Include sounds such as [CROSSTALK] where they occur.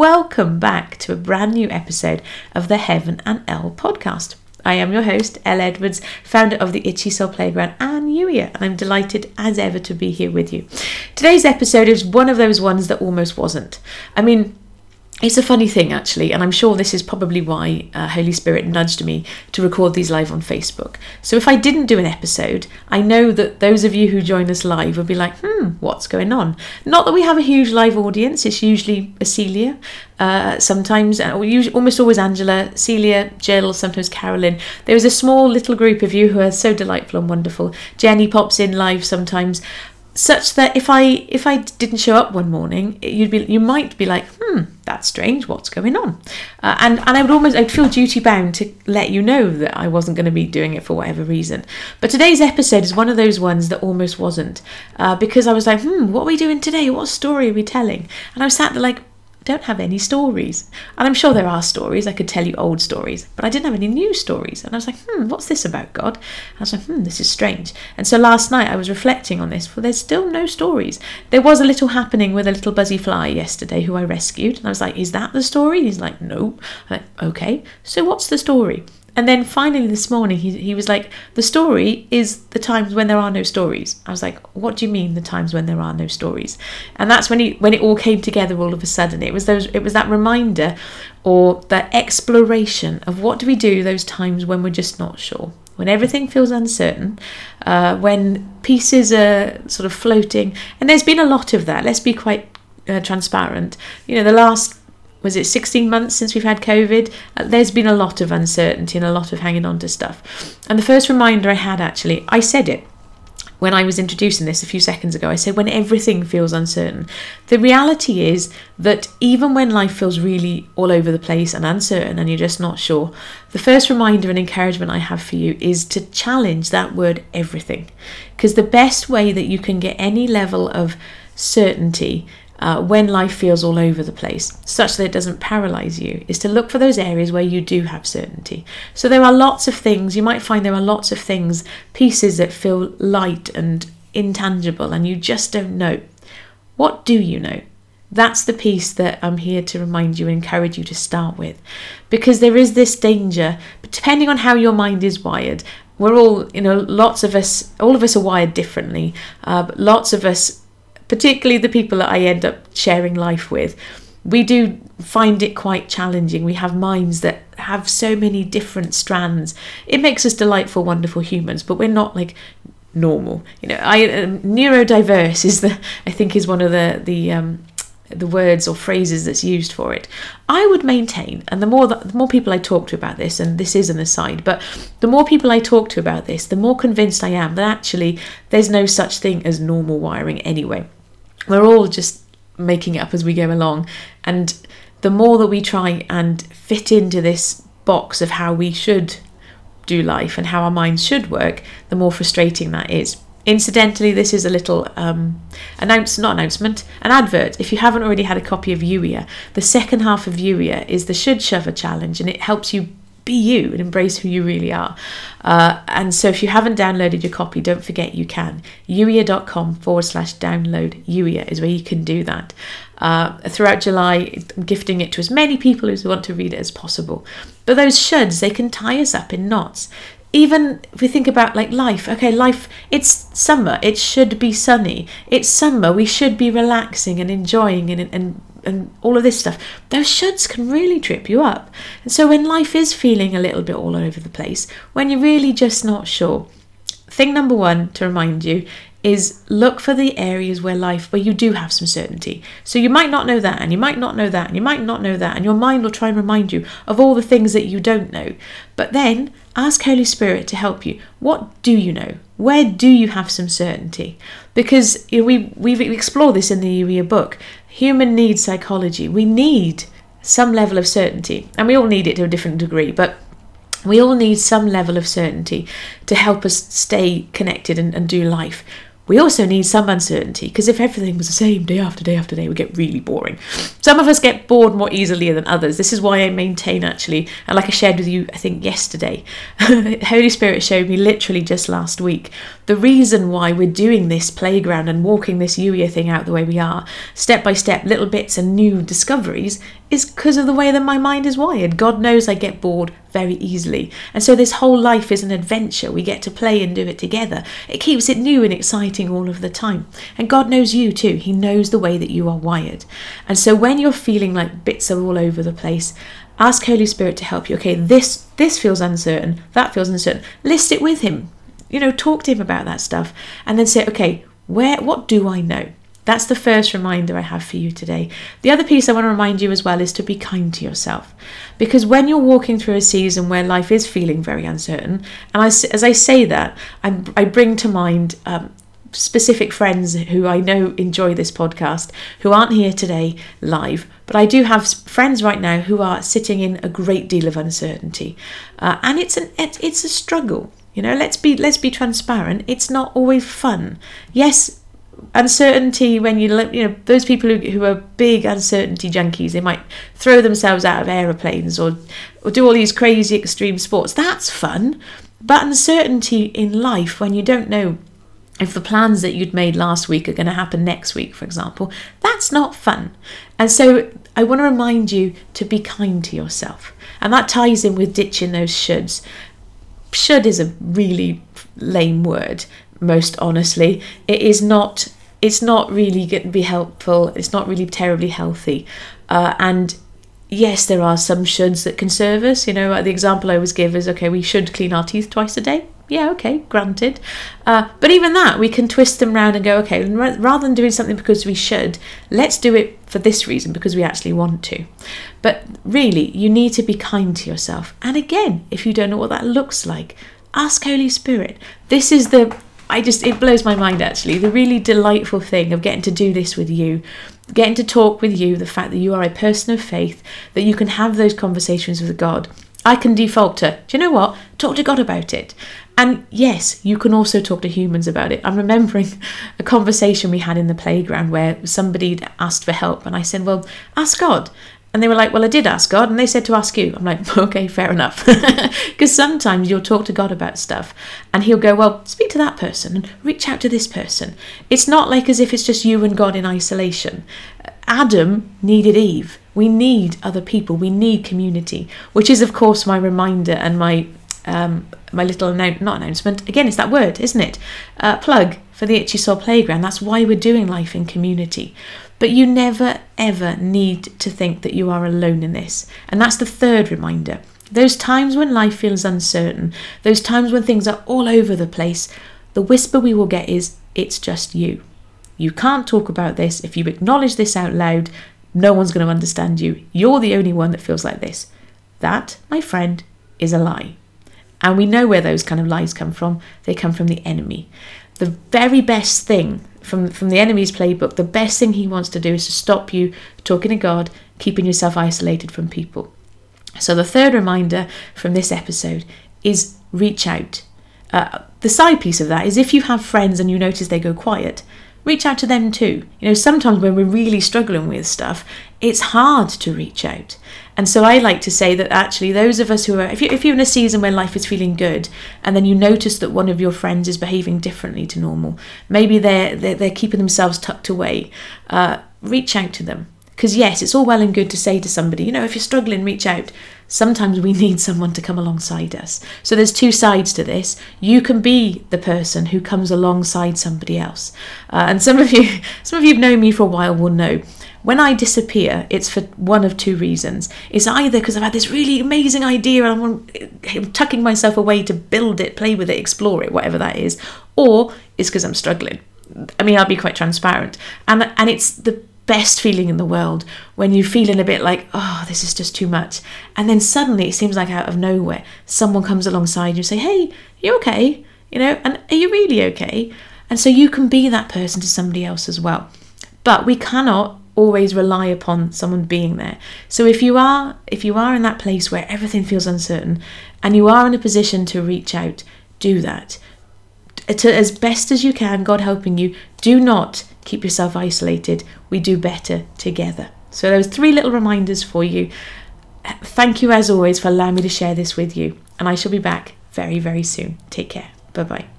Welcome back to a brand new episode of the Heaven and Elle podcast. I am your host, Elle Edwards, founder of the Itchy Soul Playground and Youier, and I'm delighted as ever to be here with you. Today's episode is one of those ones that almost wasn't. I mean, it's a funny thing actually and i'm sure this is probably why uh, holy spirit nudged me to record these live on facebook. So if i didn't do an episode i know that those of you who join us live would be like hmm what's going on? Not that we have a huge live audience it's usually a celia uh, sometimes uh, usually, almost always angela celia jill sometimes carolyn. There is a small little group of you who are so delightful and wonderful. Jenny pops in live sometimes such that if I if I didn't show up one morning, you'd be you might be like, hmm, that's strange. What's going on? Uh, and and I would almost I'd feel duty bound to let you know that I wasn't going to be doing it for whatever reason. But today's episode is one of those ones that almost wasn't uh, because I was like, hmm, what are we doing today? What story are we telling? And I was sat there like, don't have any stories. And I'm sure there are stories. I could tell you old stories, but I didn't have any new stories. And I was like, hmm, what's this about, God? I was like, hmm, this is strange. And so last night I was reflecting on this, well, there's still no stories. There was a little happening with a little buzzy fly yesterday who I rescued. And I was like, is that the story? He's like, no. I'm like, okay. So what's the story? And then finally this morning, he, he was like, The story is the times when there are no stories. I was like, What do you mean the times when there are no stories? And that's when he when it all came together all of a sudden. It was those it was that reminder or that exploration of what do we do those times when we're just not sure. When everything feels uncertain, uh, when pieces are sort of floating, and there's been a lot of that. Let's be quite uh, transparent. You know, the last was it 16 months since we've had COVID? Uh, there's been a lot of uncertainty and a lot of hanging on to stuff. And the first reminder I had actually, I said it when I was introducing this a few seconds ago. I said, when everything feels uncertain. The reality is that even when life feels really all over the place and uncertain and you're just not sure, the first reminder and encouragement I have for you is to challenge that word everything. Because the best way that you can get any level of certainty uh, when life feels all over the place, such that it doesn't paralyze you, is to look for those areas where you do have certainty. So there are lots of things, you might find there are lots of things, pieces that feel light and intangible, and you just don't know. What do you know? That's the piece that I'm here to remind you and encourage you to start with. Because there is this danger, depending on how your mind is wired, we're all, you know, lots of us, all of us are wired differently. Uh, but lots of us particularly the people that I end up sharing life with, we do find it quite challenging. We have minds that have so many different strands. It makes us delightful, wonderful humans, but we're not like normal. You know, I uh, neurodiverse is the I think is one of the the um, the words or phrases that's used for it. I would maintain, and the more that, the more people I talk to about this, and this is an aside, but the more people I talk to about this, the more convinced I am that actually there's no such thing as normal wiring anyway we're all just making it up as we go along. And the more that we try and fit into this box of how we should do life and how our minds should work, the more frustrating that is. Incidentally, this is a little um, announce not announcement, an advert. If you haven't already had a copy of Youier, the second half of Youier is the Should Shover challenge, and it helps you be you and embrace who you really are. Uh, and so if you haven't downloaded your copy, don't forget you can. Youier.com forward slash download youier is where you can do that. Uh, throughout July, I'm gifting it to as many people who want to read it as possible. But those shoulds, they can tie us up in knots even if we think about like life okay life it's summer it should be sunny it's summer we should be relaxing and enjoying and, and and all of this stuff, those shoulds can really trip you up. And so when life is feeling a little bit all over the place, when you're really just not sure, thing number one to remind you is look for the areas where life where you do have some certainty. So you might not know that and you might not know that and you might not know that and your mind will try and remind you of all the things that you don't know. But then ask Holy Spirit to help you. What do you know? Where do you have some certainty? Because you know, we we've explored this in the Youier book. Human needs psychology. We need some level of certainty, and we all need it to a different degree, but we all need some level of certainty to help us stay connected and, and do life. We also need some uncertainty because if everything was the same day after day after day, we get really boring. Some of us get bored more easily than others. This is why I maintain actually, and like I shared with you, I think yesterday, [LAUGHS] Holy Spirit showed me literally just last week the reason why we're doing this playground and walking this Youier thing out the way we are, step by step, little bits and new discoveries, is because of the way that my mind is wired. God knows I get bored very easily. And so this whole life is an adventure. We get to play and do it together. It keeps it new and exciting all of the time. And God knows you too. He knows the way that you are wired. And so when you're feeling like bits are all over the place, ask Holy Spirit to help you. Okay, this this feels uncertain, that feels uncertain. List it with him. You know, talk to him about that stuff and then say, okay, where what do I know? That's the first reminder I have for you today. The other piece I want to remind you as well is to be kind to yourself. Because when you're walking through a season where life is feeling very uncertain, and as I say that, I, I bring to mind um, specific friends who I know enjoy this podcast who aren't here today live, but I do have friends right now who are sitting in a great deal of uncertainty, uh, and it's an it, it's a struggle. You know, let's be let's be transparent. It's not always fun. Yes, uncertainty when you you know those people who, who are big uncertainty junkies they might throw themselves out of aeroplanes or or do all these crazy extreme sports. That's fun but uncertainty in life when you don't know if the plans that you'd made last week are going to happen next week for example that's not fun. And so i want to remind you to be kind to yourself and that ties in with ditching those shoulds. Should is a really lame word most honestly. It is not. It's not really going to be helpful. It's not really terribly healthy. Uh, and yes, there are some shoulds that can serve us. You know, the example I always give is okay, we should clean our teeth twice a day. Yeah, okay, granted. Uh, but even that, we can twist them round and go, okay, rather than doing something because we should, let's do it for this reason because we actually want to. But really, you need to be kind to yourself. And again, if you don't know what that looks like, ask Holy Spirit. This is the I just, it blows my mind actually. The really delightful thing of getting to do this with you, getting to talk with you, the fact that you are a person of faith, that you can have those conversations with God. I can default to, do you know what? Talk to God about it. And yes, you can also talk to humans about it. I'm remembering a conversation we had in the playground where somebody asked for help, and I said, Well, ask God. And they were like, Well, I did ask God. And they said to ask you. I'm like, [LAUGHS] Okay, fair enough. [LAUGHS] Because sometimes you'll talk to God about stuff and He'll go, Well, speak to that person and reach out to this person. It's not like as if it's just you and God in isolation. Adam needed Eve. We need other people. We need community, which is, of course, my reminder and my um, my little annou- not announcement. Again, it's that word, isn't it? Uh, plug for the Itchy Soul Playground. That's why we're doing life in community. But you never ever need to think that you are alone in this. And that's the third reminder. Those times when life feels uncertain, those times when things are all over the place, the whisper we will get is, it's just you. You can't talk about this. If you acknowledge this out loud, no one's going to understand you. You're the only one that feels like this. That, my friend, is a lie. And we know where those kind of lies come from. They come from the enemy. The very best thing from from the enemy's playbook, the best thing he wants to do is to stop you talking to God, keeping yourself isolated from people. So the third reminder from this episode is reach out. Uh, the side piece of that is if you have friends and you notice they go quiet, reach out to them too. You know, sometimes when we're really struggling with stuff, it's hard to reach out. And so I like to say that actually, those of us who are, if, you, if you're in a season where life is feeling good and then you notice that one of your friends is behaving differently to normal, maybe they're, they're, they're keeping themselves tucked away, uh, reach out to them. Because, yes, it's all well and good to say to somebody, you know, if you're struggling, reach out. Sometimes we [LAUGHS] need someone to come alongside us. So there's two sides to this. You can be the person who comes alongside somebody else. Uh, and some of you, [LAUGHS] some of you have known me for a while will know when I disappear, it's for one of two reasons. It's either because I've had this really amazing idea and I'm tucking myself away to build it, play with it, explore it, whatever that is, or it's because I'm struggling. I mean, I'll be quite transparent. And, and it's the best feeling in the world when you're feeling a bit like, oh, this is just too much. And then suddenly it seems like out of nowhere, someone comes alongside you and say, hey, you okay? You know, and are you really okay? And so you can be that person to somebody else as well. But we cannot always rely upon someone being there. So if you are if you are in that place where everything feels uncertain and you are in a position to reach out, do that. to, as best as you can, God helping you, do not keep yourself isolated. We do better together. So, those three little reminders for you. Thank you, as always, for allowing me to share this with you. And I shall be back very, very soon. Take care. Bye bye.